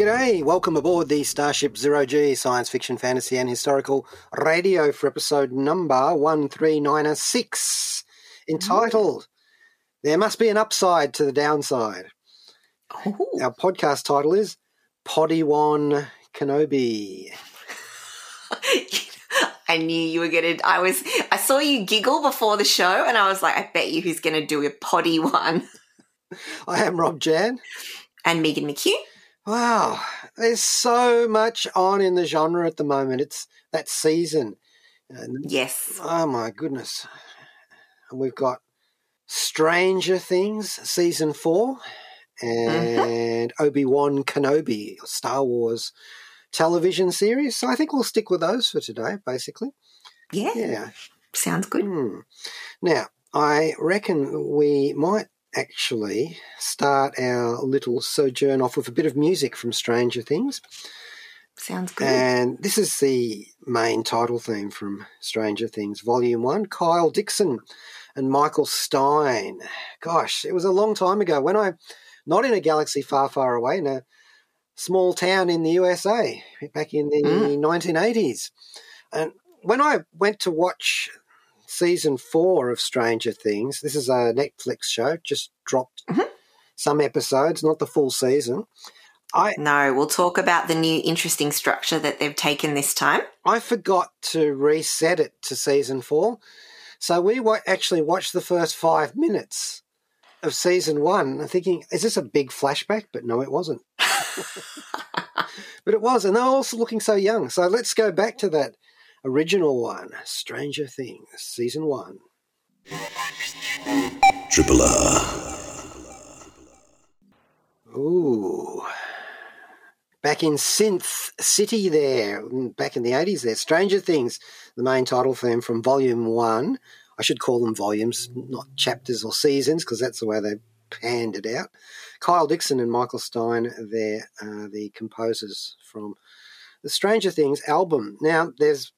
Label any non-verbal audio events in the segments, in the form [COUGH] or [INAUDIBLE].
G'day, welcome aboard the Starship Zero G Science Fiction, Fantasy and Historical Radio for episode number 1396, entitled There Must Be an Upside to the Downside. Our podcast title is Podiwan Kenobi. [LAUGHS] I knew you were gonna. I was. I saw you giggle before the show, and I was like, I bet you who's gonna do a poddy one. [LAUGHS] I am Rob Jan. And Megan McHugh. Wow, there's so much on in the genre at the moment. It's that season. And, Yes. oh my goodness. And we've got Stranger Things season four and Obi Wan Kenobi, Star Wars television series. So I think we'll stick with those for today, basically. Yeah. Yeah. Sounds good. Hmm. Now, I reckon we might actually start our little sojourn off with a bit of music from Stranger Things. Sounds good. And this is the main title theme from Stranger Things, Volume 1. Kyle Dixon and Michael Stein. Gosh, it was a long time ago when I, not in a galaxy far, far away, in a small town in the USA back in the Mm. 1980s. And when I went to watch season four of Stranger Things, this is a Netflix show, just dropped Mhm. some episodes, not the full season. I, no, we'll talk about the new interesting structure that they've taken this time. I forgot to reset it to season four. So we actually watched the first five minutes of season one, and thinking, is this a big flashback? But no, it wasn't. [LAUGHS] [LAUGHS] but it was, and they're also looking so young. So let's go back to that original one Stranger Things, season one. Triple R. Ooh. Back in Synth City there, mm, back in the 80s there. Stranger Things, the main title theme from Volume 1. I should call them volumes, not chapters or seasons, because that's the way they panned it out. Kyle Dixon and Michael Stein, they're uh, the composers from the Stranger Things album. Now, there's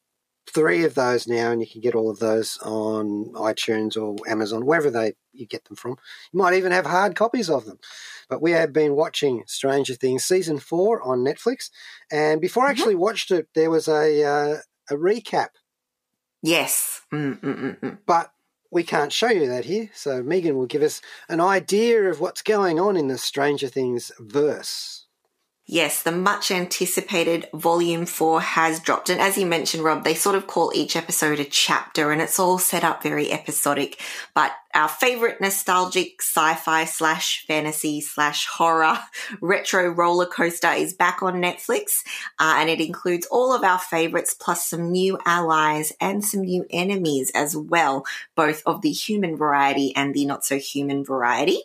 three of those now, and you can get all of those on iTunes or Amazon, wherever they you get them from. You might even have hard copies of them. But we have been watching Stranger Things season four on Netflix, and before I actually watched it, there was a uh, a recap. Yes. Mm, mm, mm, mm. But we can't show you that here, so Megan will give us an idea of what's going on in the Stranger Things verse. Yes, the much anticipated volume four has dropped. And as you mentioned, Rob, they sort of call each episode a chapter and it's all set up very episodic. But our favorite nostalgic sci-fi slash fantasy slash horror [LAUGHS] retro roller coaster is back on Netflix. Uh, and it includes all of our favorites plus some new allies and some new enemies as well, both of the human variety and the not so human variety.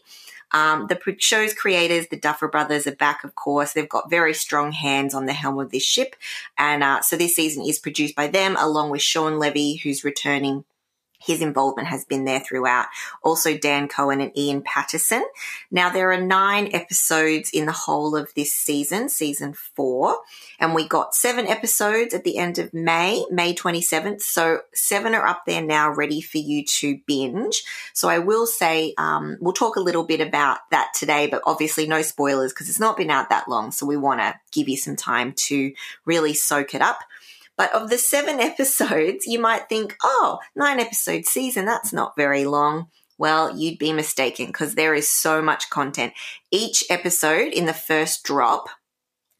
Um, the show's creators, the Duffer Brothers, are back, of course. They've got very strong hands on the helm of this ship. And uh, so this season is produced by them, along with Shawn Levy, who's returning. His involvement has been there throughout. Also, Dan Cohen and Iain Paterson. Now, there are nine episodes in the whole of this season, season four. And we got seven episodes at the end of May, May 27th. So, seven are up there now, ready for you to binge. So I will say, um, we'll talk a little bit about that today, but obviously no spoilers because it's not been out that long. So we want to give you some time to really soak it up. But of the seven [LAUGHS] episodes, you might think, oh, nine episode season, that's not very long. Well, you'd be mistaken because there is so much content. Each episode in the first drop,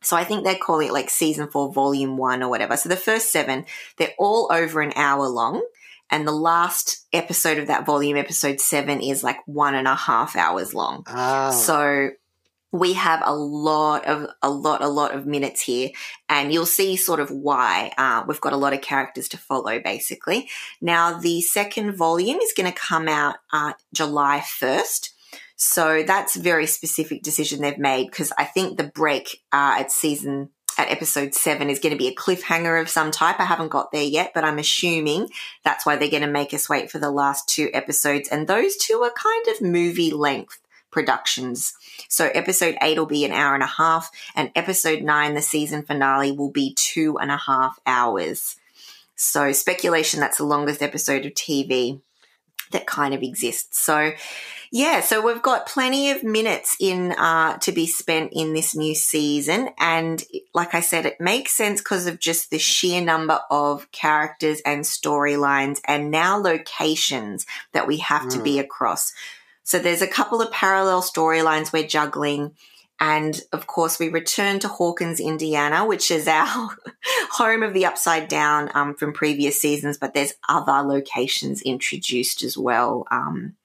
so I think they're calling it like season four, volume one or whatever. So the first seven, they're all over an hour long. And the last episode of that volume, episode seven, is like one and a half hours long. Ah, So we have a lot of a lot a lot of minutes here and you'll see sort of why uh, we've got a lot of characters to follow basically now the second volume is going to come out uh, july 1st So that's a very specific decision they've made because I think the break uh, at season at episode seven is going to be a cliffhanger of some type. I haven't got there yet, but I'm assuming that's why they're going to make us wait for the last two episodes. And those two are kind of movie length productions. So episode eight will be an hour and a half, and episode nine, the season finale, will be two and a half hours. So speculation that's the longest episode of TV that kind of exists. So yeah, so we've got plenty of minutes in uh, to be spent in this new season, and like I said, it makes sense because of just the sheer number of characters and storylines, and now locations that we have mm. to be hmm. across. So there's a couple of parallel storylines we're juggling. And of course, we return to Hawkins, Indiana, which is our [LAUGHS] home of the Upside Down um, from previous seasons, but there's other locations introduced as well. Um,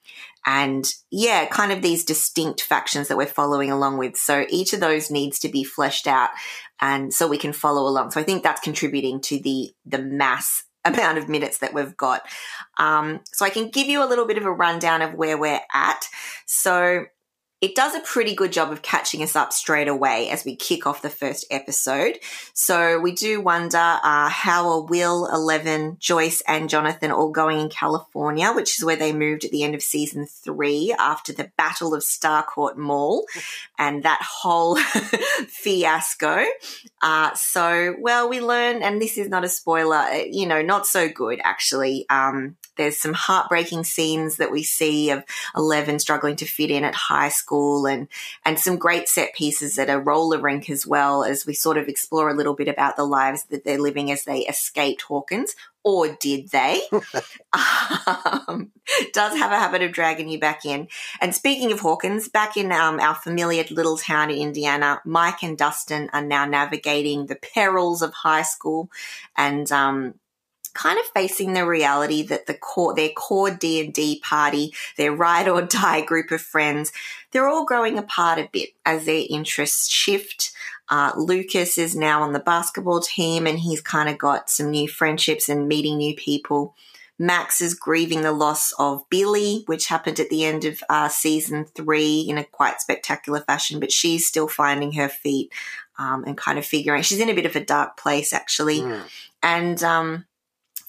and yeah, kind of these distinct factions that we're following along with. So each of those needs to be fleshed out and so we can follow along. So I think that's contributing to the, the mass amount of minutes that we've got. Um, so I can give you a little bit of a rundown of where we're at. So it does a pretty good job of catching us up straight away as we kick off the first episode. So we do wonder uh, how are Will, Eleven, Joyce, and Jonathan all going in California, which is where they moved at the end of season three after the Battle of Starcourt Mall [LAUGHS] and that whole [LAUGHS] fiasco. Uh, so, well, we learn, and this is not a spoiler, you know, not so good actually. Um, there's some heartbreaking scenes that we see of Eleven struggling to fit in at high school and, and some great set pieces at a roller rink as well as we sort of explore a little bit about the lives that they're living as they escaped Hawkins or did they? [LAUGHS] um, does have a habit of dragging you back in. And speaking of Hawkins, back in um, our familiar little town in Indiana, Mike and Dustin are now navigating the perils of high school and um, kind of facing the reality that the core, their core D&D party, their ride or die group of friends, they're all growing apart a bit as their interests shift. Uh, Lucas is now on the basketball team and he's kind of got some new friendships and meeting new people. Max is grieving the loss of Billy, which happened at the end of uh, season three in a quite spectacular fashion, but she's still finding her feet um, and kind of figuring. She's in a bit of a dark place, actually. Mm. And um,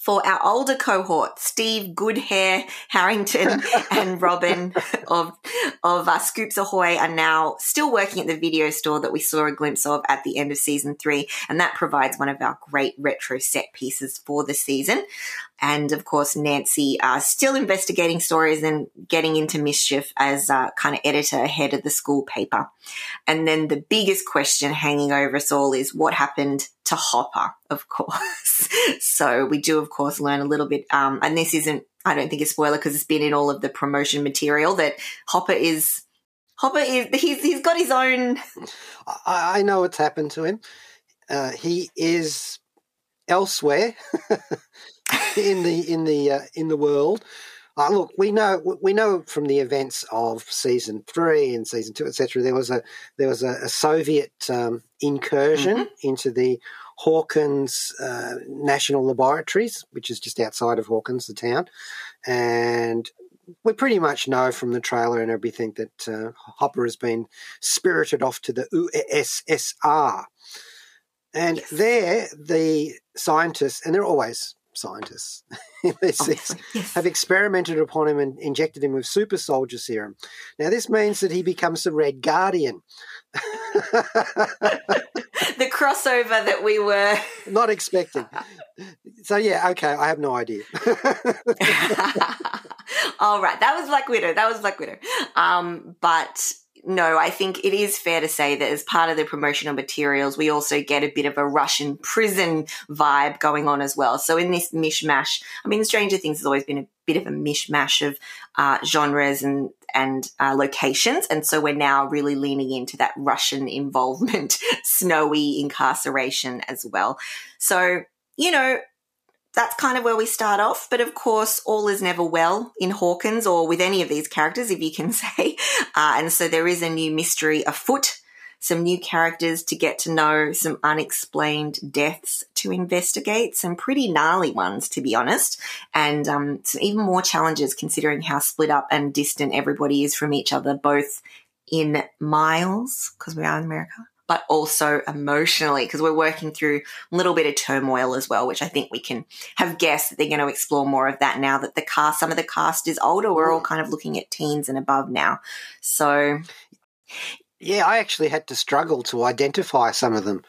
for our older cohort, Steve Goodhair Harrington [LAUGHS] and Robin of of uh, Scoops Ahoy are now still working at the video store that we saw a glimpse of at the end of season three, and that provides one of our great retro set pieces for the season. And of course, Nancy uh, still investigating stories and getting into mischief as uh, kind of editor ahead of the school paper. And then the biggest question hanging over us all is what happened to Hopper, of [LAUGHS] course. so we do, of course, learn a little bit. Um, and this isn't, I don't think, a spoiler because it's been in all of the promotion material that Hopper is. Hopper is he's he's got his own. I, I know what's happened to him. Uh, he is elsewhere [LAUGHS] in the in the uh, in the world. Uh, look, we know we know from the events of season three and season two, etc. There was a there was a, a Soviet um, incursion mm-hmm. into the Hawkins uh, National Laboratories, which is just outside of Hawkins, the town, and we pretty much know from the trailer and everything that uh, Hopper has been spirited off to the USSR. And yes. there, the scientists, and they're always scientists [LAUGHS] in oh, yes. have experimented upon him and injected him with super soldier serum. Now, this means that he becomes the Red Guardian. [LAUGHS] the crossover that we were [LAUGHS] not expecting. So, yeah, okay, I have no idea. All right, that was Black Widow. That was Black Widow. Um, but no, I think it is fair to say that as part of the promotional materials, we also get a bit of a Russian prison vibe going on as well. So in this mishmash, I mean, Stranger Things has always been a bit of a mishmash of uh, genres and and uh, locations, and so we're now really leaning into that Russian involvement, [LAUGHS] snowy incarceration as well. So you know, that's kind of where we start off. But of course, all is never well in Hawkins or with any of these characters, if you can [LAUGHS] say. Uh, and so there is a new mystery afoot. some new characters to get to know, some unexplained deaths to investigate, some pretty gnarly ones, to be honest, and um, some even more challenges considering how split up and distant everybody is from each other, both in miles, because we are in America, but also emotionally because we're working through a little bit of turmoil as well, which I think we can have guessed that they're going to explore more of that now that the cast, some of the cast is older. We're all mm. kind of looking at teens and above now. So. Yeah, I actually had to struggle to identify some of them.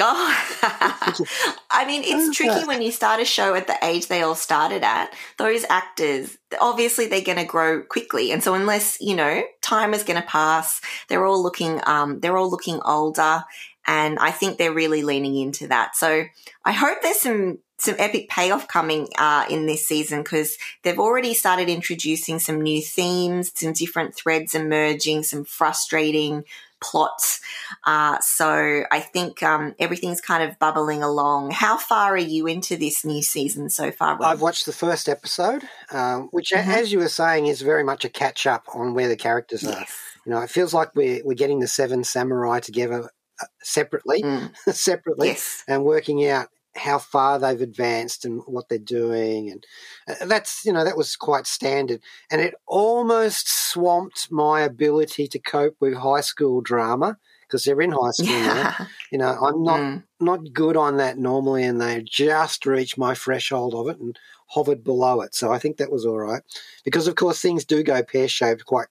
Oh, [LAUGHS] I mean, it's tricky when you start a show at the age they all started at. Those actors, obviously, they're going to grow quickly, and so unless you know, time is going to pass. They're all looking, um, they're all looking older, and I think they're really leaning into that. So I hope there's some some epic payoff coming uh, in this season because they've already started introducing some new themes, some different threads emerging, some frustrating plots. Uh, so I think um, everything's kind of bubbling along. How far are you into this new season so far? Rob? I've watched the first episode, uh, which, mm-hmm. as you were saying, is very much a catch up on where the characters yes. are. You know, it feels like we're we're getting the Seven Samurai together uh, separately, mm. [LAUGHS] separately, yes. and working out how far they've advanced and what they're doing and uh, that's you know that was quite standard. And it almost swamped my ability to cope with high school drama because they're in high school yeah. now you know i'm not mm. not good on that normally and they just reached my threshold of it and hovered below it so i think that was all right because of course things do go pear-shaped quite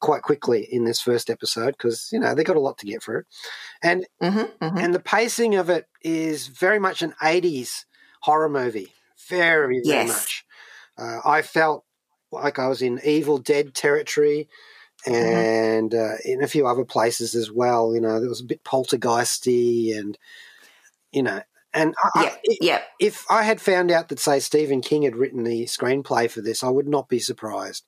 quite quickly in this first episode because you know they got a lot to get through, and mm-hmm, mm-hmm. and the pacing of it is very much an '80s horror movie, very very yes. much. Uh, I felt like I was in Evil Dead territory. And mm-hmm. uh, in a few other places as well. You know, there was a bit poltergeisty, and you know, and I, yeah, I, yeah. if I had found out that, say, Stephen King had written the screenplay for this, I would not be surprised.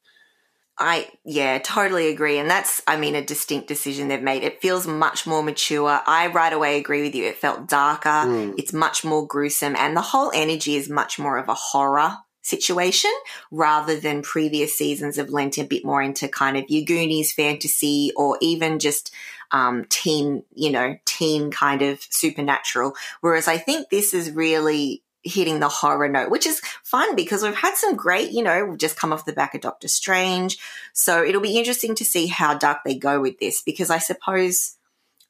I, yeah, totally agree. And that's, I mean, a distinct decision they've made. It feels much more mature. I right away agree with you. It felt darker. Mm. It's much more gruesome. And the whole energy is much more of a horror situation rather than previous seasons have lent a bit more into kind of your Goonies fantasy or even just um, teen, you know, teen kind of supernatural. Whereas I think this is really hitting the horror note, which is fun because we've had some great, you know, we've just come off the back of Doctor Strange. So it'll be interesting to see how dark they go with this because I suppose,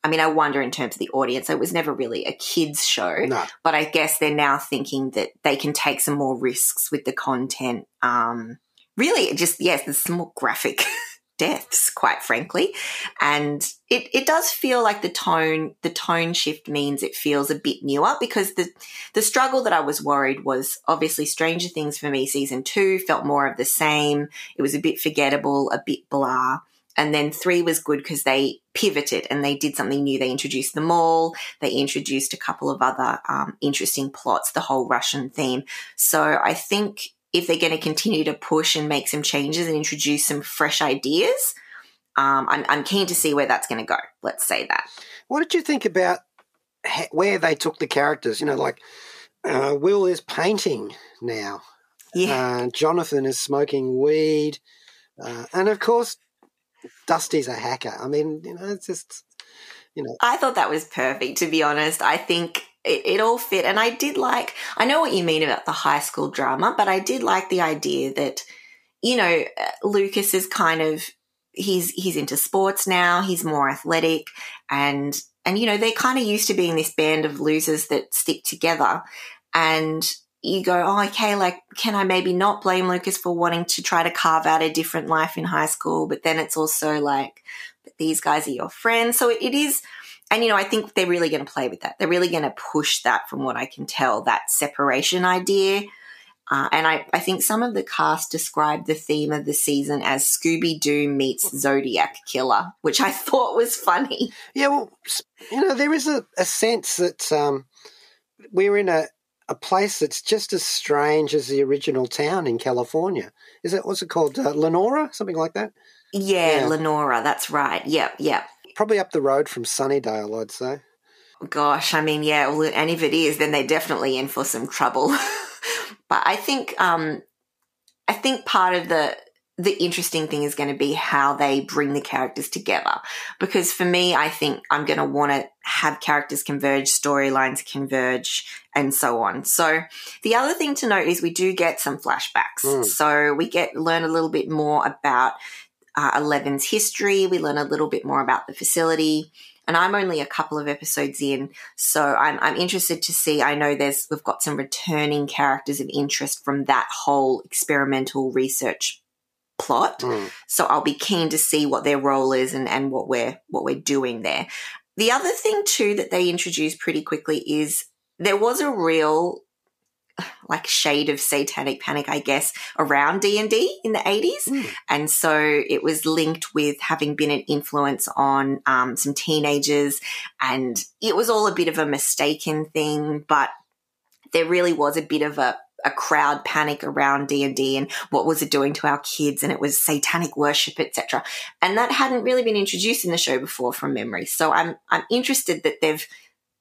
I mean, I wonder in terms of the audience, it was never really a kids' show, no. but I guess they're now thinking that they can take some more risks with the content. Um, really, it just, yes, there's some more graphic [LAUGHS] deaths, quite frankly. And it, it does feel like the tone, the tone shift means it feels a bit newer because the, the struggle that I was worried was obviously Stranger Things for me season two felt more of the same. It was a bit forgettable, a bit blah. And then three was good because they pivoted and they did something new. They introduced the mall. They introduced a couple of other um, interesting plots, the whole Russian theme. So I think if they're going to continue to push and make some changes and introduce some fresh ideas, um, I'm, I'm keen to see where that's going to go. Let's say that. What did you think about where they took the characters? You know, like uh, Will is painting now. Yeah. Uh, Jonathan is smoking weed. Uh, and of course, Dusty's a hacker. I mean, you know, it's just, you know. I thought that was perfect, to be honest. I think it, it, all fit. And I did like, I know what you mean about the high school drama, but I did like the idea that, you know, uh, Lucas is kind of, he's, he's into sports now. He's more athletic and, and, you know, they're kind of used to being this band of losers that stick together. And you go, oh, okay, like, can I maybe not blame Lucas for wanting to try to carve out a different life in high school? But then it's also like, these guys are your friends. So it is, and you know, I think they're really going to play with that. They're really going to push that, from what I can tell, that separation idea. Uh, and I, I think some of the cast described the theme of the season as Scooby Doo meets Zodiac Killer, which I [LAUGHS] thought was funny. Yeah, well, you know, there is a, a sense that um, we're in a, a place that's just as strange as the original town in California. Is it what's it called? Uh, Lenora, something like that. Yeah, yeah, Lenora. That's right. Yep, yep probably up the road from Sunnydale, I'd say. Gosh, I mean, yeah, well, and if it is, then they're definitely in for some trouble. [LAUGHS] but I think, um, I think part of the the interesting thing is going to be how they bring the characters together. Because for me, I think I'm going to want to have characters converge, storylines converge, and so on. So the other thing to note is we do get some flashbacks. Mm. So we get learn a little bit more about uh, Eleven's history. We learn a little bit more about the facility. And I'm only a couple of episodes in, so I'm, I'm interested to see. I know there's we've got some returning characters of interest from that whole experimental research plot. Mm. So I'll be keen to see what their role is and, and what we're what we're doing there. The other thing too that they introduced pretty quickly is there was a real [SIGHS] like shade of satanic panic, I guess, around D and D in the eighties, Mm. and so it was linked with having been an influence on um, some teenagers, and it was all a bit of a mistaken thing, but there really was a bit of a a crowd panic around D&D and what was it doing to our kids and it was satanic worship etc and that hadn't really been introduced in the show before from memory. So I'm I'm interested that they've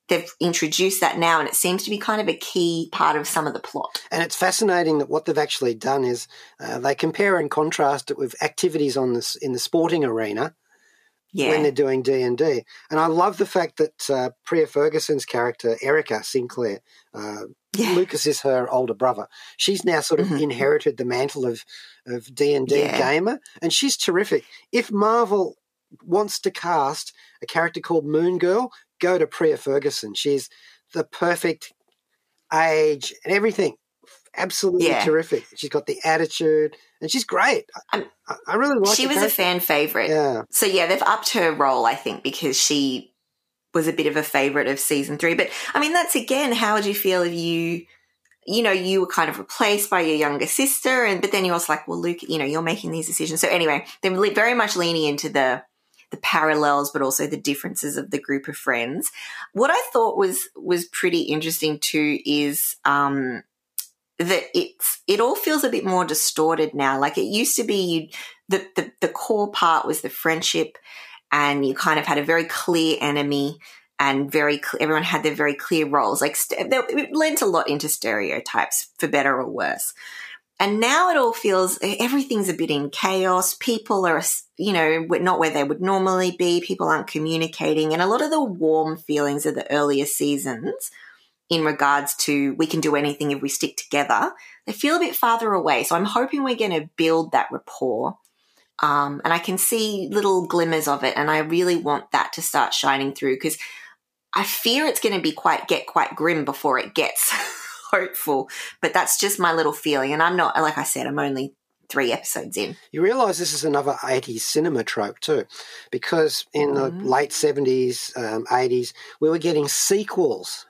they've introduced that now and it seems to be kind of a key part of some of the plot. And it's fascinating that what they've actually done is uh, they compare and contrast it with activities on this in the sporting arena yeah. when they're doing D and D. And I love the fact that uh, Priah Ferguson's character Erica Sinclair, uh, yeah Lucas is her older brother. She's now sort of Mhm. inherited the mantle of of D and D gamer, and she's terrific. If Marvel wants to cast a character called Moon Girl, go to Priah Ferguson. She's the perfect age and everything. Absolutely Yeah. terrific. She's got the attitude, and she's great. I, Um, I- I really like. she was a fan favorite Yeah. So yeah, they've upped her role, I think, because she was a bit of a favorite of season three. But I mean, that's again, how would you feel if you, you know, you were kind of replaced by your younger sister, and but then you're also like, well, Luke, you know, you're making these decisions. So anyway, they're very much leaning into the the parallels, but also the differences of the group of friends. What I thought was was pretty interesting too is um, that it's it all feels a bit more distorted now. Like it used to be, you the, the the core part was the friendship, and you kind of had a very clear enemy, and very everyone had their very clear roles. Like st- there- it lent a lot into stereotypes, for better or worse. And now it all feels everything's a bit in chaos. People are, you know, not where they would normally be. People aren't communicating, and a lot of the warm feelings of the earlier seasons in regards to we can do anything if we stick together, they feel a bit farther away. So I'm hoping we're going to build that rapport. Um, and I can see little glimmers of it, and I really want that to start shining through because I fear it's going to be quite get quite grim before it gets [LAUGHS] hopeful. But that's just my little feeling, and I'm not like I said, I'm only three episodes in. You realise this is another 80s cinema trope too, because in the Mhm. late 70s, um, 80s, we were getting sequels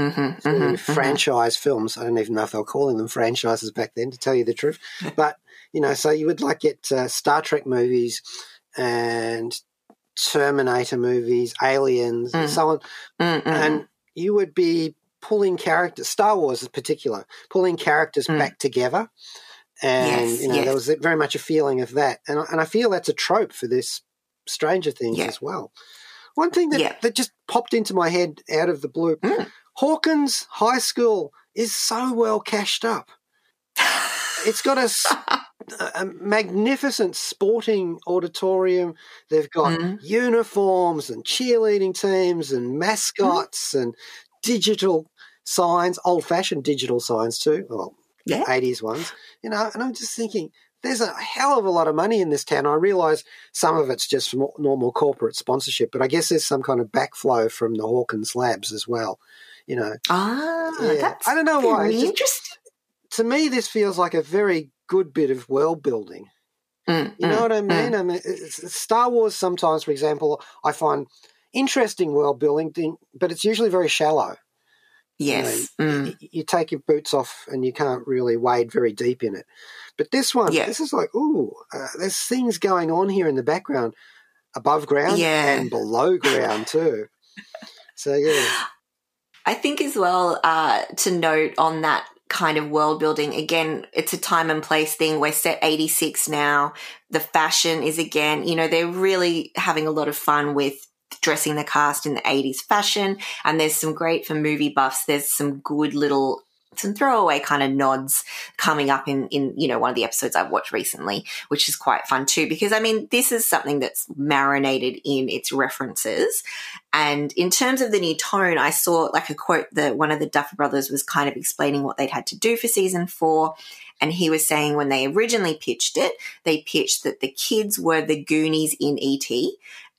Mm-hmm, to franchise films. I don't even know if they were calling them franchises back then, to tell you the truth. [LAUGHS] but, you know, so you would like get uh, Star Trek movies and Terminator movies, Aliens, and Mm. so on. mm And you would be pulling characters, Star Wars in particular, pulling characters Mm. back together. And, Yes, you know, yes. there was very much a feeling of that. And, I- and I feel that's a trope for this Stranger Things Yeah. as well. One thing that, Yeah. that just popped into my head out of the blue Mm. Hawkins High School is so well cashed up. It's got a, [LAUGHS] a magnificent sporting auditorium. They've got Mhm. uniforms and cheerleading teams and mascots and digital signs, old fashioned digital signs too. Well, Yeah. 80s ones. You know, and I'm just thinking, there's a hell of a lot of money in this town. I realise some of it's just from normal corporate sponsorship, but I guess there's some kind of backflow from the Hawkins Labs as well. You know, Ah, Yeah. I don't know why, just- interesting. to me, this feels like a very good bit of world building. Mm, You know mm, what I mm. mean? I mean, Star Wars sometimes, for example, I find interesting world building, but it's usually very shallow. Yes. You, Mm. know, you, you take your boots off and you can't really wade very deep in it. But this one, Yeah. this is like, ooh, uh, there's things going on here in the background, above ground Yeah. and below ground too. So yeah, I think as well uh, to note on that kind of world building. Again it's a time and place thing. We're set 86 now. The fashion is again you know they're really having a lot of fun with dressing the cast in the 80s fashion. And there's some great for movie buffs. There's some good little some throwaway kind of nods coming up in, in, you know, one of the episodes I've watched recently, which is quite fun too, because I mean, this is something that's marinated in its references. And in terms of the new tone, I saw like a quote that one of the Duffer brothers was kind of explaining what they'd had to do for season four. And he was saying when they originally pitched it, they pitched that the kids were the Goonies in ET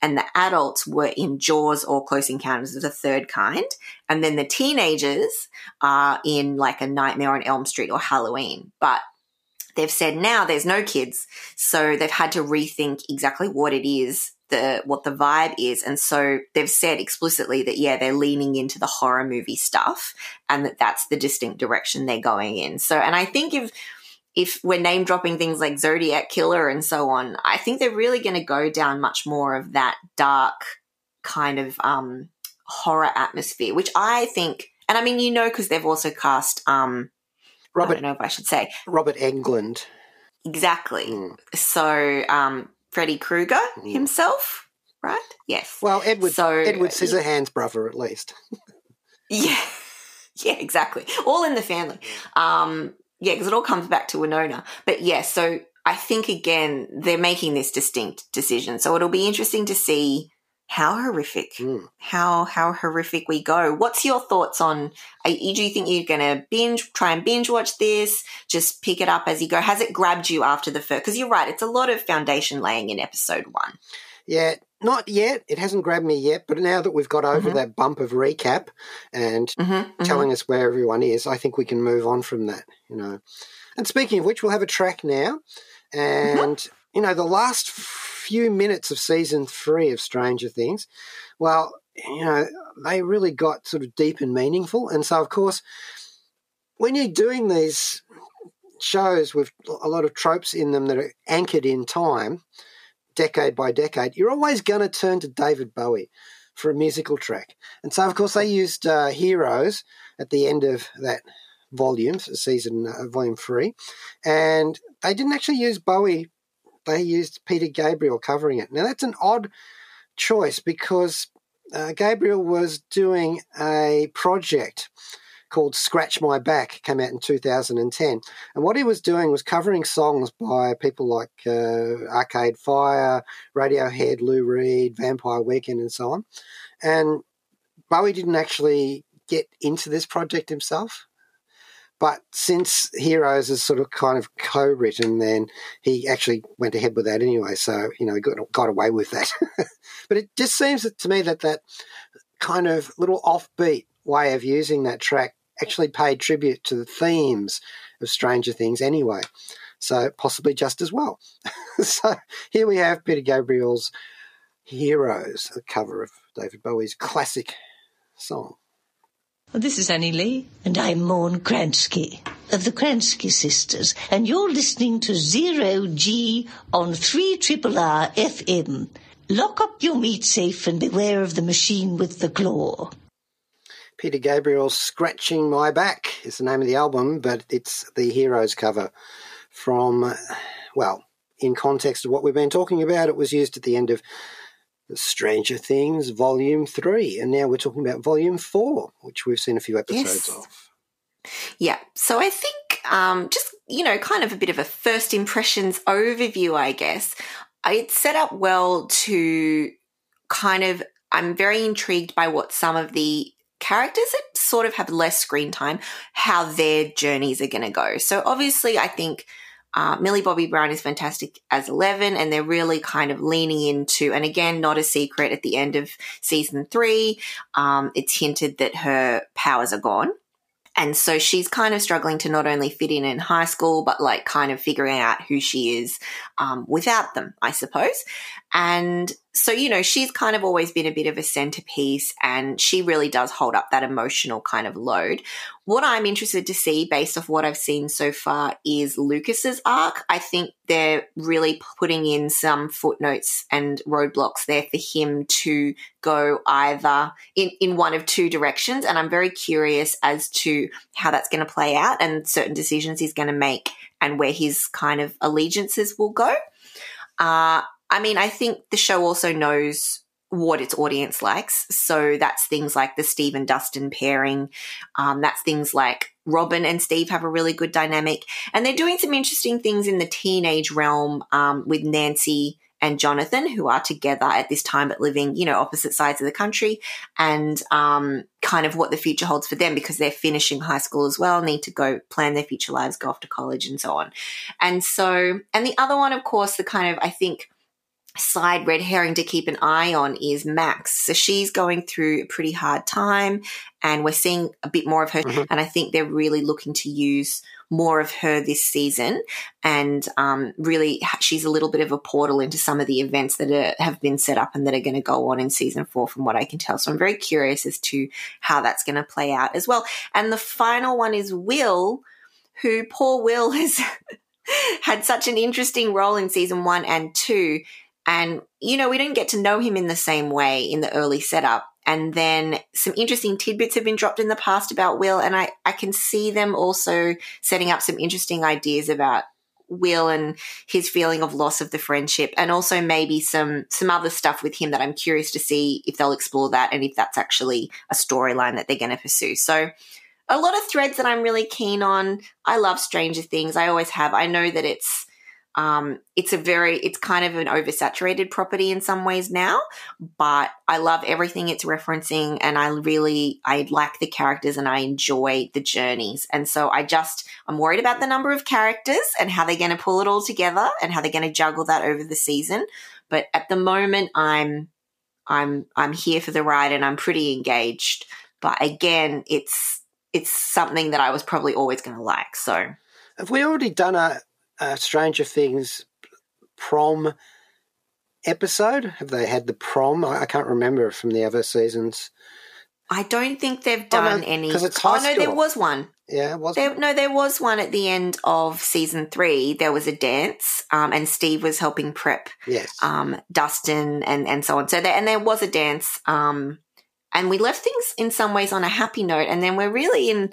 and the adults were in Jaws or Close Encounters of the Third Kind. And then the teenagers are in like a Nightmare on Elm Street or Halloween. But they've said now there's no kids. So they've had to rethink exactly what it is the what the vibe is and so they've said explicitly that yeah they're leaning into the horror movie stuff and that that's the distinct direction they're going in so and i think if if we're name dropping things like Zodiac Killer and so on, I think they're really going to go down much more of that dark kind of um, horror atmosphere, which I think, and I mean, you know, because they've also cast, um, Robert, I don't know if I should say Robert Englund. Exactly. Mm. So, um, Freddy Krueger mm. himself, right? Yes. Well, Edward, so, Edward Scissorhands' brother, at least. [LAUGHS] yeah. [LAUGHS] Yeah, exactly. All in the family. Um, yeah, because it all comes back to Winona. But yeah, so I think again, they're making this distinct decision. So it'll be interesting to see how horrific, mm. how how horrific we go. What's your thoughts on? do you think you're going to binge, try and binge watch this? Just pick it up as you go. Has it grabbed you after the first? Because you're right, it's a lot of foundation laying in episode one. Yeah, not yet. It hasn't grabbed me yet, but now that we've got over mm-hmm. that bump of recap and mm-hmm, mm-hmm. telling mm-hmm. us where everyone is, I think we can move on from that, you know. And speaking of which, we'll have a track now. Mm-hmm. And, you know, the last few minutes of season three of Stranger Things, well, you know, they really got sort of deep and meaningful. And so, of course, when you're doing these shows with a lot of tropes in them that are anchored in time, decade by decade, you're always going to turn to David Bowie for a musical track. And so, of course, they used uh, Heroes at the end of that volume, season uh, volume three, and they didn't actually use Bowie. They used Peter Gabriel covering it. Now that's an odd choice because uh, Gabriel was doing a project called Scratch My Back, came out in 2010. And what he was doing was covering songs by people like uh, Arcade Fire, Radiohead, Lou Reed, Vampire Weekend, and so on. And Bowie didn't actually get into this project himself. But since Heroes is sort of kind of co-written, then he actually went ahead with that anyway. So you know, he got got away with that. [LAUGHS] but it just seems to me that that kind of little offbeat way of using that track actually paid tribute to the themes of Stranger Things anyway. So possibly just as well. [LAUGHS] so here we have Peter Gabriel's Heroes, a cover of David Bowie's classic song. This is Annie Lee. And I'm Maureen Kransky of the Kransky Sisters. And you're listening to Zero G on 3 Triple R FM. Lock up your meat safe and beware of the machine with the claw. Peter Gabriel's Scratching My Back is the name of the album, but it's the Heroes cover from, well, in context of what we've been talking about, it was used at the end of Stranger Things Volume 3, and now we're talking about Volume 4, which we've seen a few episodes yes. of. Yeah, so I think um, just, you know, kind of a bit of a first impressions overview, I guess. It's set up well to kind of, I'm very intrigued by what some of the characters that sort of have less screen time, how their journeys are going to go. So obviously, I think uh, Millie Bobby Brown is fantastic as Eleven, and they're really kind of leaning into, and again, not a secret at the end of season three, um, it's hinted that her powers are gone. And so she's kind of struggling to not only fit in in high school, but like kind of figuring out who she is um, without them, I suppose. And so, you know, she's kind of always been a bit of a centerpiece and she really does hold up that emotional kind of load. What I'm interested to see based off what I've seen so far is Lucas's arc. I think they're really putting in some footnotes and roadblocks there for him to go either in, in one of two directions. And I'm very curious as to how that's going to play out and certain decisions he's going to make and where his kind of allegiances will go. Uh, I mean, I think the show also knows what its audience likes. So that's things like the Steve and Dustin pairing. Um, that's things like Robin and Steve have a really good dynamic, and they're doing some interesting things in the teenage realm um, with Nancy and Jonathan, who are together at this time but living, you know, opposite sides of the country, and um, kind of what the future holds for them because they're finishing high school as well, need to go plan their future lives, go off to college, and so on. And so, and the other one, of course, the kind of I think side red herring to keep an eye on is Max. So she's going through a pretty hard time and we're seeing a bit more of her. Mhm. And I think they're really looking to use more of her this season. And um, really, she's a little bit of a portal into some of the events that are, have been set up and that are going to go on in season four, from what I can tell. So I'm very curious as to how that's going to play out as well. And the final one is Will, who poor Will [LAUGHS] has had such an interesting role in season one and two. And, you know, we didn't get to know him in the same way in the early setup. And then some interesting tidbits have been dropped in the past about Will. And I, I can see them also setting up some interesting ideas about Will and his feeling of loss of the friendship and also maybe some some other stuff with him that I'm curious to see if they'll explore that and if that's actually a storyline that they're going to pursue. So a lot of threads that I'm really keen on. I love Stranger Things. I always have. I know that it's um, it's a very it's kind of an oversaturated property in some ways now, but I love everything it's referencing and I really I like the characters and I enjoy the journeys. And so I just I'm worried about the number of characters and how they're going to pull it all together and how they're going to juggle that over the season. But at the moment I'm I'm I'm here for the ride and I'm pretty engaged. But again, it's it's something that I was probably always going to like. So Have we already done a, a Stranger Things prom episode? Have they had the prom? I, I can't remember from the other seasons. I don't think they've Oh, no, done any. it's oh high no, there was one. Yeah, was There, no, there was one at the end of season three. There was a dance, um, and Steve was helping prep yes. um, Dustin and and so on. So there, and there was a dance, um, and we left things in some ways on a happy note, and then we're really in.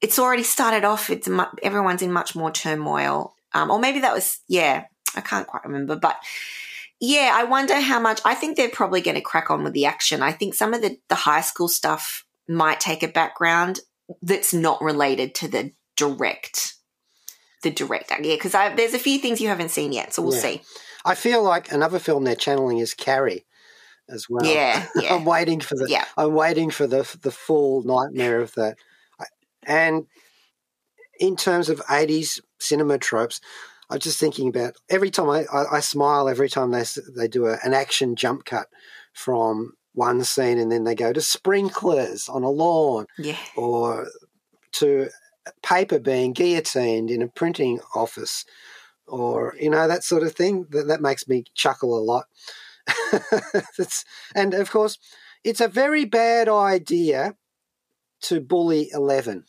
It's already started off. It's mu- everyone's in much more turmoil, um, or maybe that was yeah. I can't quite remember, but yeah, I wonder how much. I think they're probably going to crack on with the action. I think some of the the high school stuff might take a background that's not related to the direct the direct yeah because there's a few things you haven't seen yet so we'll Yeah. see I feel like another film they're channeling is Carrie as well. yeah [LAUGHS] yeah I'm waiting for the Yeah. I'm waiting for the the full nightmare of that. And in terms of 80s cinema tropes, I'm just thinking about every time I, I, I smile every time they they do a, an action jump cut from one scene and then they go to sprinklers on a lawn yeah. or to paper being guillotined in a printing office or you know that sort of thing. That, that makes me chuckle a lot. [LAUGHS] And of course it's a very bad idea to bully 11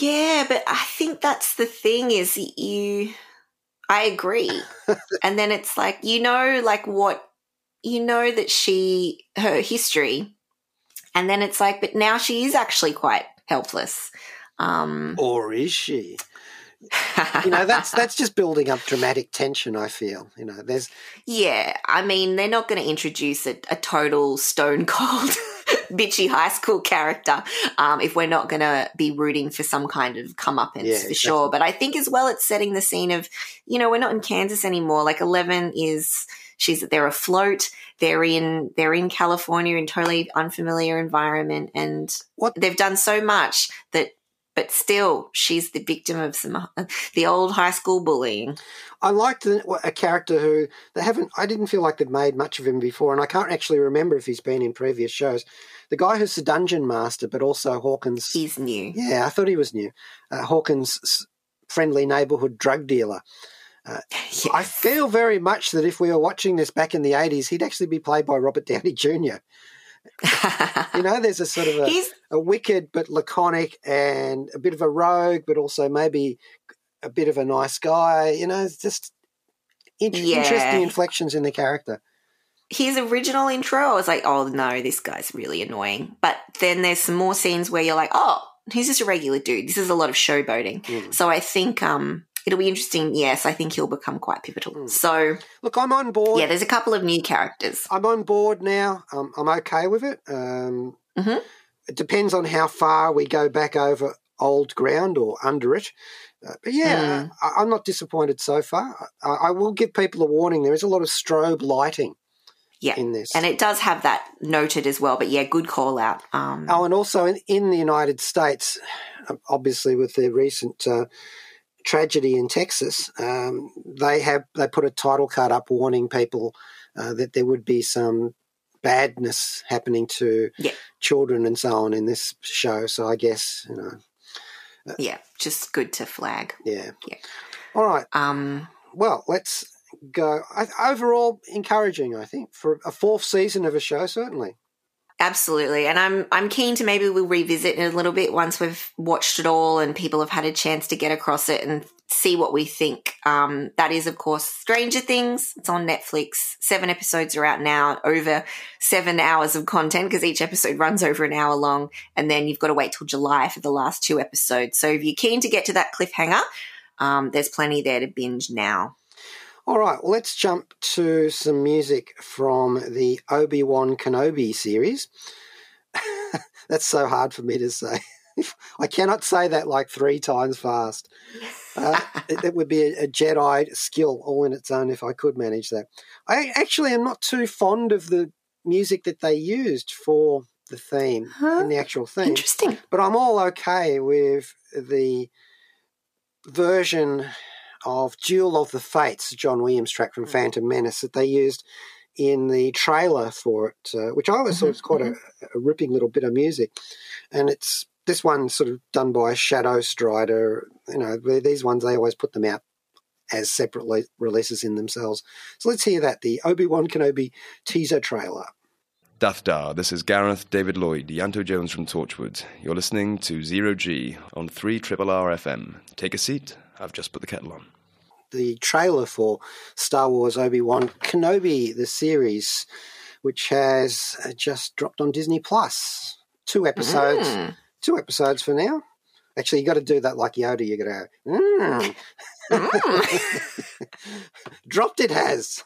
yeah but i think that's the thing is you i agree. [LAUGHS] And then it's like you know like what you know that she her history and then it's like but now she is actually quite helpless. Um or is she? You know that's that's just building up dramatic tension i feel. You know there's [LAUGHS] Yeah, I mean, they're not going to introduce a, a total stone cold [LAUGHS] bitchy high school character um, if we're not going to be rooting for some kind of comeuppance Yeah, for exactly. sure. But I think as well, it's setting the scene of, you know, we're not in Kansas anymore. Like Eleven is, she's they're afloat. They're in they're in California in totally unfamiliar environment, and What- they've done so much that. But still, she's the victim of some the old high school bullying. I liked a character who they haven't. I didn't feel like they've made much of him before, and I can't actually remember if he's been in previous shows. The guy who's the dungeon master, but also Hawkins. He's new. yeah, I thought he was new. Uh, Hawkins' friendly neighbourhood drug dealer. Yes. [LAUGHS] I feel very much that if we were watching this back in the eighties, he'd actually be played by Robert Downey Jr. You know, there's a [LAUGHS] sort of a, a wicked but laconic and a bit of a rogue, but also maybe a bit of a nice guy. You know, it's just in- Yeah. interesting inflections in the character. his original intro, I was like, oh no, this guy's really annoying. But then there's some more scenes where you're like, oh, he's just a regular dude. This is a lot of showboating. Mm. So I think um, it'll be interesting. Yes, I think he'll become quite pivotal. Mm. So Look, I'm on board. yeah, there's a couple of new characters. I'm on board now. Um, I'm okay with it. Um, Mhm. it depends on how far we go back over old ground or under it. Uh, but yeah, I, I'm not disappointed so far. I, I will give people a warning. There is a lot of strobe lighting Yeah. in this. And it does have that noted as well, but yeah, good call out. Um, Oh, and also in, in the United States, obviously with the recent uh, tragedy in Texas, um, they have they put a title card up warning people uh, that there would be some badness happening to Yeah. children and so on in this show. So I guess you know, yeah, just good to flag. yeah. Yeah. All right. Um, Well, let's go. I, overall, encouraging. I think for a fourth season of a show, certainly. Absolutely. And I'm I'm keen to maybe we'll revisit it a little bit once we've watched it all and people have had a chance to get across it and see what we think. Um, that is of course Stranger Things. It's on Netflix. Seven episodes are out now, over seven hours of content because each episode runs over an hour long. And then you've got to wait till July for the last two episodes. So if you're keen to get to that cliffhanger, um, there's plenty there to binge now. All right, well, let's jump to some music from the Obi Wan Kenobi series. [LAUGHS] That's so hard for me to say. [LAUGHS] I cannot say that like three times fast. [LAUGHS] Uh, it, it would be a, a Jedi skill all in its own if I could manage that. I actually am not too fond of the music that they used for the theme Huh? in the actual theme. Interesting. But I'm all okay with the version of Duel of the Fates, John Williams track from mm-hmm. Phantom Menace, that they used in the trailer for it, uh, which I always thought was mm-hmm. quite a, mm-hmm. a ripping little bit of music. And it's this one sort of done by Shadow Strider. You know, these ones, they always put them out as separate le- releases in themselves. So let's hear that the Obi Wan Kenobi teaser trailer. Dathda, this is Gareth David Lloyd, Ianto Jones from Torchwood. You're listening to Zero G on 3 Triple R FM. Take a seat, I've just put the kettle on. The trailer for Star Wars Obi Wan Kenobi, the series, which has uh, just dropped on Disney Plus. Two episodes. Mm. Two episodes for now. Actually, you got to do that like Yoda. You got to go. Mm. [LAUGHS] Dropped it has.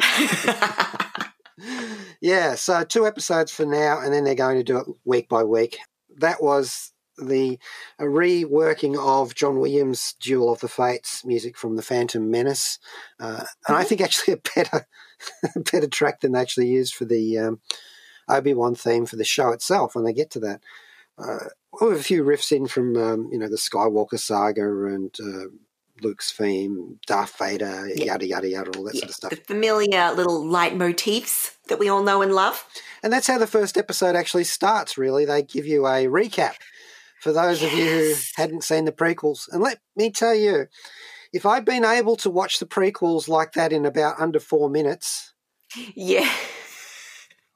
[LAUGHS] [LAUGHS] yeah, so two episodes for now, and then they're going to do it week by week. That was the a reworking of John Williams' Duel of the Fates music from the Phantom Menace, uh, and I think actually a better [LAUGHS] better track than they actually used for the um, Obi Wan theme for the show itself. When they get to that, uh, with a few riffs in from um, you know the Skywalker saga and. Uh, Luke's theme, Darth Vader, Yeah. yada yada yada, all that Yeah, sort of stuff. the familiar little leitmotifs that we all know and love. And that's how the first episode actually starts, really. They give you a recap for those of you who hadn't seen the prequels. And let me tell you, if I'd been able to watch the prequels like that in about under four minutes, Yeah.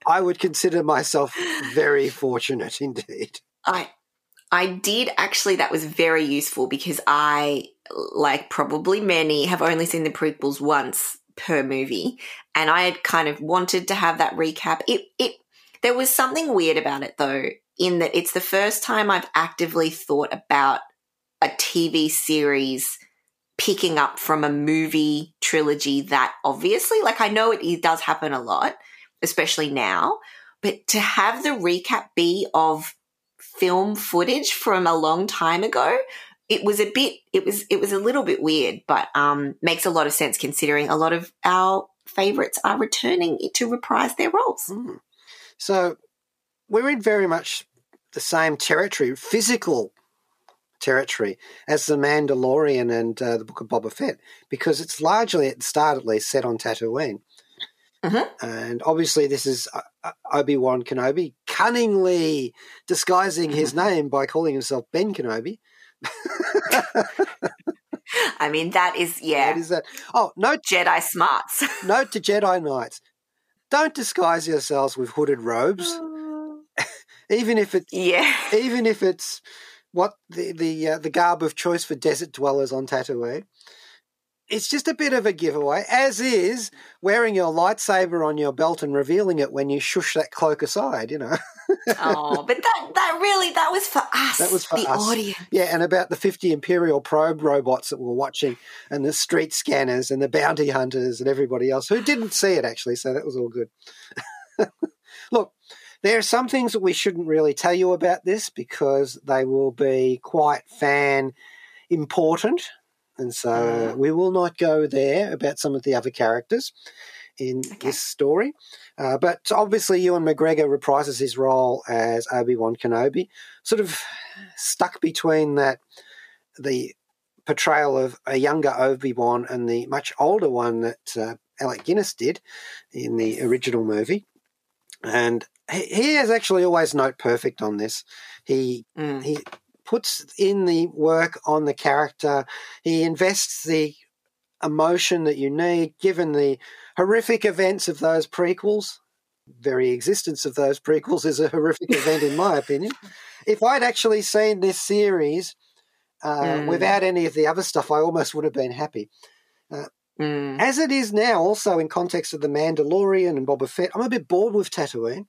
I would consider myself very fortunate indeed. I I did actually that was very useful because I like probably many have only seen the prequels once per movie and I had kind of wanted to have that recap. It it there was something weird about it though in that it's the first time I've actively thought about a TV series picking up from a movie trilogy that obviously like I know it, it does happen a lot especially now but to have the recap be of film footage from a long time ago it was a bit it was it was a little bit weird but um makes a lot of sense considering a lot of our favorites are returning to reprise their roles Hmm. So we're in very much the same territory, physical territory, as The Mandalorian and uh, the Book of Boba Fett, because it's largely, at the start at least, set on Tatooine. Mhm. And obviously, this is uh, Obi Wan Kenobi cunningly disguising his name by calling himself Ben Kenobi. [LAUGHS] i mean that is [LAUGHS] yeah What is that? Oh, note, jedi smarts note to Jedi Knights don't disguise yourselves with hooded robes, even if it yeah even if it's what the the uh, the garb of choice for desert dwellers on Tatooine. It's just a bit of a giveaway, as is wearing your lightsaber on your belt and revealing it when you shush that cloak aside. You know, oh but that that really that was for us That was for the us. audience yeah. And about the fifty Imperial probe robots that we're watching, and the street scanners, and the bounty hunters, and everybody else who didn't see it actually. So that was all good. [LAUGHS] Look, There are some things that we shouldn't really tell you about this because they will be quite fan important. And so we will not go there about some of the other characters in this story. Uh, but obviously, Ewan McGregor reprises his role as Obi Wan Kenobi, sort of stuck between that the portrayal of a younger Obi Wan and the much older one that uh, Alec Guinness did in the original movie. And he, he is actually always note perfect on this. He Mm. he puts in the work on the character. He invests the emotion that you need, given the horrific events of those prequels. Very existence of those prequels is a horrific [LAUGHS] event, in my opinion. If I'd actually seen this series uh, Mm. without any of the other stuff, I almost would have been happy. Mm. As it is now, also in context of the Mandalorian and Boba Fett, I'm a bit bored with Tatooine.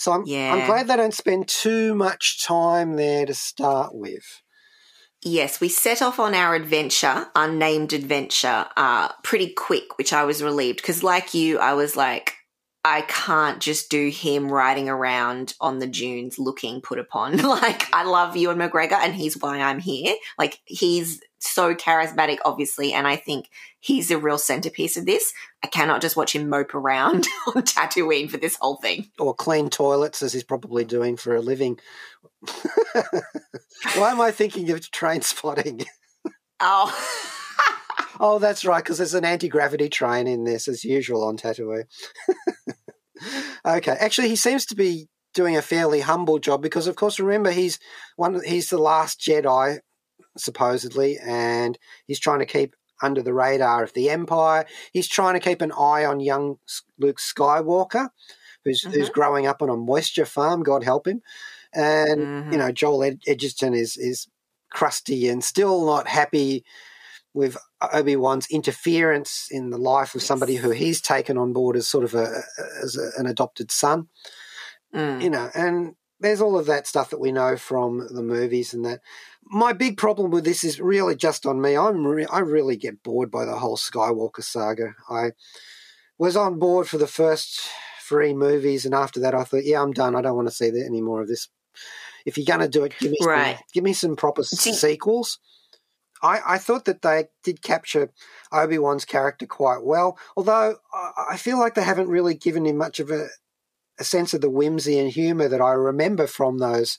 So I'm, I'm glad they don't spend too much time there to start with. Yes, we set off on our adventure, unnamed adventure, uh, pretty quick, which I was relieved because, like you, I was like, I can't just do him riding around on the dunes looking put upon. [LAUGHS] like, I love Ewan McGregor and he's why I'm here. Like, he's so charismatic, obviously, and I think he's the real centerpiece of this. I cannot just watch him mope around [LAUGHS] on Tatooine for this whole thing. Or clean toilets, as he's probably doing for a living. [LAUGHS] Why am I thinking of Trainspotting? [LAUGHS] Oh. Oh, that's right, because there's an anti gravity train in this, as usual, on Tatooine. okay, actually, he seems to be doing a fairly humble job because, of course, remember he's one. He's the last Jedi, supposedly, and he's trying to keep under the radar of the Empire. He's trying to keep an eye on young Luke Skywalker, who's who's growing up on a moisture farm. God help him. And Mhm. you know, Joel Ed- Edgerton is is crusty and still not happy with Obi Wan's interference in the life of somebody who he's taken on board as sort of a as a, an adopted son. Mm. You know, and there's all of that stuff that we know from the movies and that. My big problem with this is really just on me. I'm re- I really get bored by the whole Skywalker saga. I was on board for the first three movies, and after that, I thought, yeah, I'm done. I don't want to see any more of this. If you're going to do it, give me Right. some, give me some proper See- sequels. I, I thought that they did capture Obi Wan's character quite well, although I, I feel like they haven't really given him much of a, a sense of the whimsy and humour that I remember from those,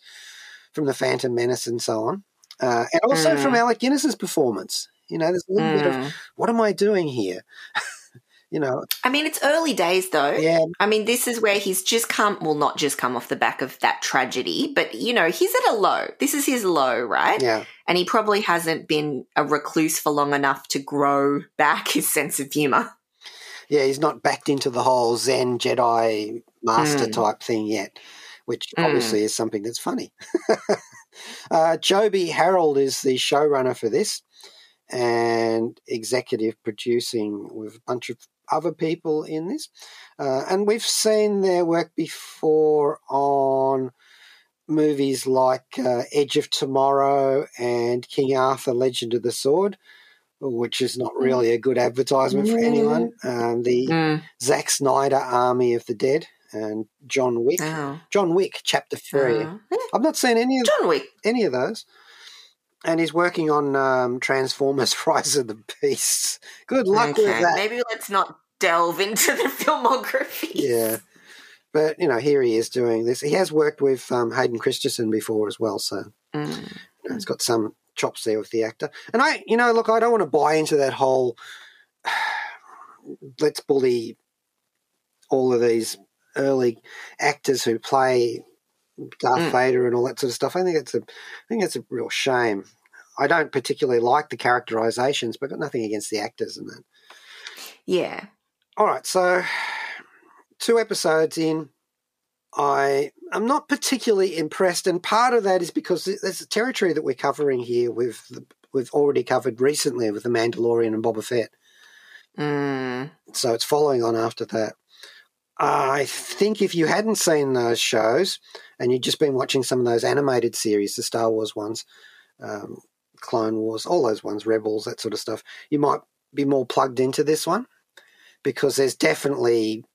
from the Phantom Menace and so on, uh, and also Mm. from Alec Guinness's performance. You know, there's a little bit of Mm. what am I doing here? [LAUGHS] you know, I mean, it's early days though. yeah, I mean, this is where he's just come, well, not just come off the back of that tragedy, but you know, he's at a low. This is his low, right? yeah, And he probably hasn't been a recluse for long enough to grow back [LAUGHS] his sense of humor. yeah. He's not backed into the whole Zen Jedi master Mm. type thing yet, which Mm. obviously is something that's funny. [LAUGHS] uh, Joby Harold is the showrunner for this and executive producing with a bunch of other people in this. Uh, and we've seen their work before on movies like uh, Edge of Tomorrow and King Arthur Legend of the Sword, which is not really a good advertisement for anyone. Um, the Mm. Zack Snyder Army of the Dead and John Wick. Oh. John Wick, Chapter 3. Oh. I've not seen any of John Wick. any of those. And he's working on um, Transformers: [LAUGHS] Rise of the Beasts. Good luck with that. Maybe let's not delve into the [LAUGHS] filmography. Yeah, but you know, here he is doing this. He has worked with um, Hayden Christensen before as well, so Mm. you know, he's got some chops there with the actor. And I, you know, look, I don't want to buy into that whole [SIGHS] let's bully all of these early actors who play Darth Mm. Vader and all that sort of stuff. I think it's a, I think it's a real shame. I don't particularly like the characterizations, but got nothing against the actors and that. Yeah. All right, so two episodes in, I am not particularly impressed, and part of that is because there's a territory that we're covering here with the, we've already covered recently with the Mandalorian and Boba Fett, Mm. so it's following on after that. I think if you hadn't seen those shows and you'd just been watching some of those animated series, the Star Wars ones, um, Clone Wars, all those ones, Rebels, that sort of stuff, you might be more plugged into this one because there's definitely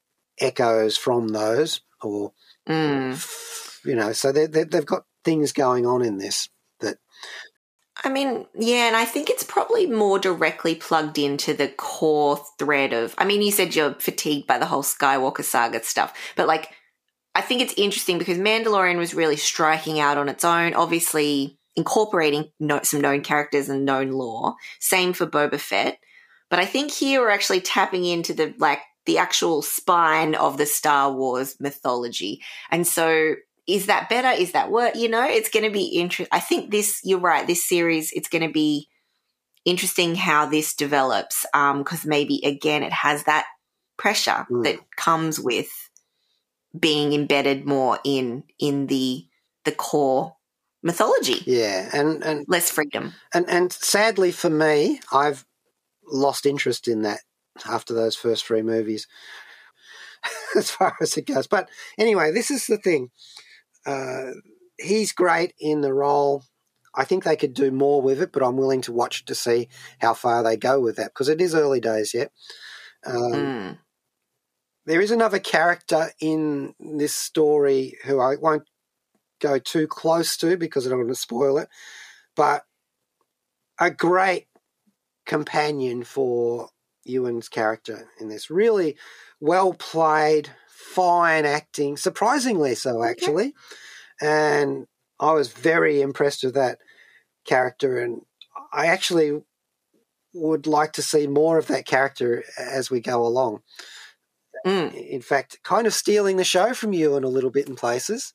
echoes from those or Mm. you know, so they, they've got things going on in this that I mean, yeah, and I think it's probably more directly plugged into the core thread of. I mean, you said you're fatigued by the whole Skywalker saga stuff, but like, I think it's interesting because Mandalorian was really striking out on its own, obviously incorporating some known characters and known lore. Same for Boba Fett, but I think here we're actually tapping into the like the actual spine of the Star Wars mythology, and so is that better? Is that what you know? It's going to be interesting. I think this. You're right. This series, it's going to be interesting how this develops. Um, because maybe again, it has that pressure Mm. that comes with being embedded more in in the the core mythology. yeah, and and Less freedom. and and sadly for me, I've lost interest in that after those first three movies, [LAUGHS] as far as it goes. But anyway, this is the thing. Uh, he's great in the role. I think they could do more with it, but I'm willing to watch to see how far they go with that because it is early days yet. Um, Mm. there is another character in this story who I won't go too close to because I don't want to spoil it, but a great companion for Ewan's character in this. Really well played, fine acting, surprisingly so, actually. And I was very impressed with that character, and I actually would like to see more of that character as we go along Mm. in fact, kind of stealing the show from Ewan a little bit in places.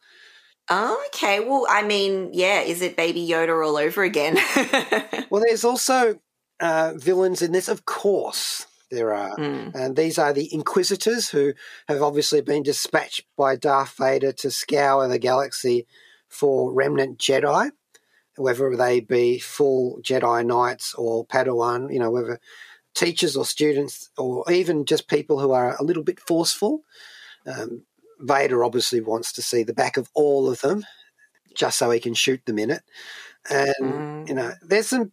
Oh, okay. Well, I mean, yeah. Is it Baby Yoda all over again? [LAUGHS] Well, there's also uh, villains in this, of course. There are. Mm. And these are the Inquisitors, who have obviously been dispatched by Darth Vader to scour the galaxy for remnant Jedi, whether they be full Jedi Knights or Padawan, you know, whether teachers or students or even just people who are a little bit forceful. Um, Vader obviously wants to see the back of all of them just so he can shoot them in it. And, Mm. you know, there's some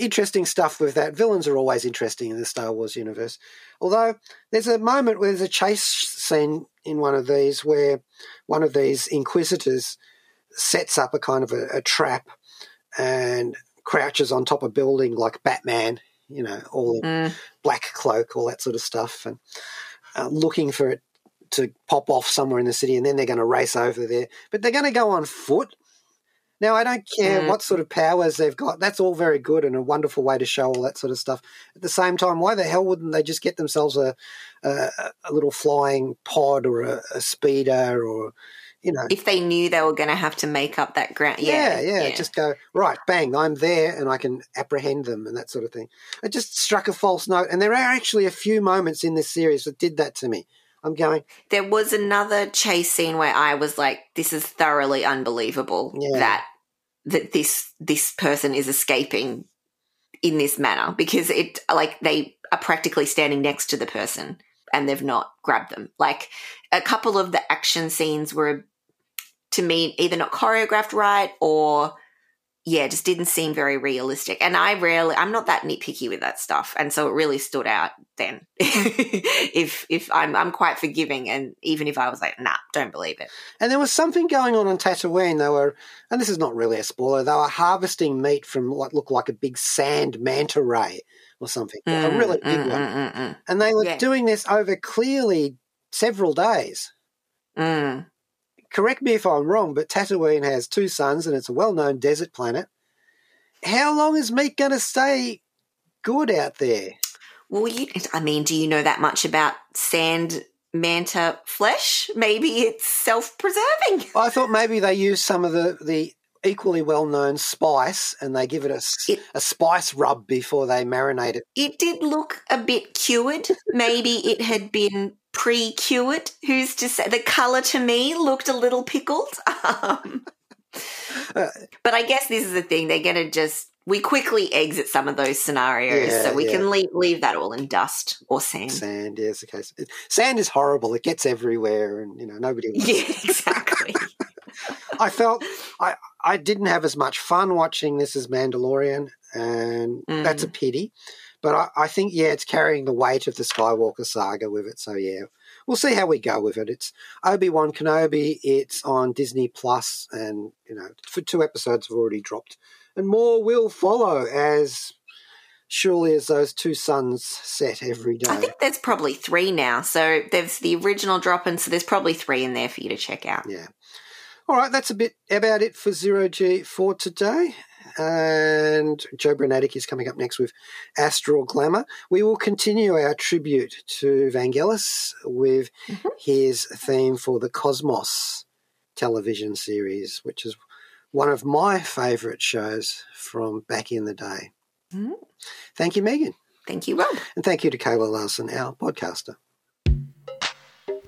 interesting stuff with that. Villains are always interesting in the Star Wars universe. Although there's a moment where there's a chase scene in one of these where one of these Inquisitors sets up a kind of a, a trap and crouches on top of a building like Batman, you know, all in Mm. black cloak, all that sort of stuff, and uh, looking for it to pop off somewhere in the city, and then they're going to race over there. But they're going to go on foot. Now, I don't care Mm. what sort of powers they've got. That's all very good and a wonderful way to show all that sort of stuff. At the same time, why the hell wouldn't they just get themselves a a, a little flying pod or a, a speeder or, you know, If they knew they were going to have to make up that ground, yeah, yeah, yeah, Just go right, bang! I'm there, and I can apprehend them and that sort of thing. It just struck a false note, and there are actually a few moments in this series that did that to me. I'm going, there was another chase scene where I was like, "This is thoroughly unbelievable Yeah. that that this this person is escaping in this manner because it like they are practically standing next to the person and they've not grabbed them. Like a couple of the action scenes were to me either not choreographed right or yeah, just didn't seem very realistic. And I rarely, I'm not that nitpicky with that stuff, and so it really stood out then. [LAUGHS] if if I'm I'm quite forgiving, and even if I was like, nah, don't believe it. and there was something going on on Tatooine. They were, and this is not really a spoiler. They were harvesting meat from what looked like a big sand manta ray or something, a really big Mm, one, mm, mm, mm, and they were Yeah. doing this over clearly several days. mm. Correct me if I'm wrong, but Tatooine has two suns and it's a well known desert planet. How long is meat going to stay good out there? Well, you, I mean, do you know that much about sand manta flesh? Maybe it's self preserving. [LAUGHS] I thought maybe they use some of the, the equally well known spice and they give it a, It- a spice rub before they marinate it. It did look a bit cured. Maybe it had been pre cured. Who's to say? The colour to me looked a little pickled. [LAUGHS] Um, Uh, but I guess this is the thing. They're going to just. We quickly exit some of those scenarios, Yeah, so we yeah. can leave, leave that all in dust or sand. Sand, yes, case. Sand is horrible. It gets everywhere, and you know nobody. [LAUGHS] wants Yeah, exactly. [LAUGHS] I felt I I didn't have as much fun watching this as Mandalorian, and Mm. that's a pity But I, I think, yeah, it's carrying the weight of the Skywalker saga with it. So, yeah, we'll see how we go with it. It's Obi Wan Kenobi. It's on Disney Plus, and you know, for two episodes have already dropped, and more will follow as surely as those two suns set every day. I think there's probably three now. So there's the original drop, and so there's probably three in there for you to check out. Yeah. All right, that's a bit about it for Zero G for today. And Joe Brunatic is coming up next with Astral Glamour. We will continue our tribute to Vangelis with Mhm. his theme for the Cosmos television series, which is one of my favourite shows from back in the day. Mhm. Thank you, Megan. Thank you, Rob. And thank you to Kayla Larson, our podcaster.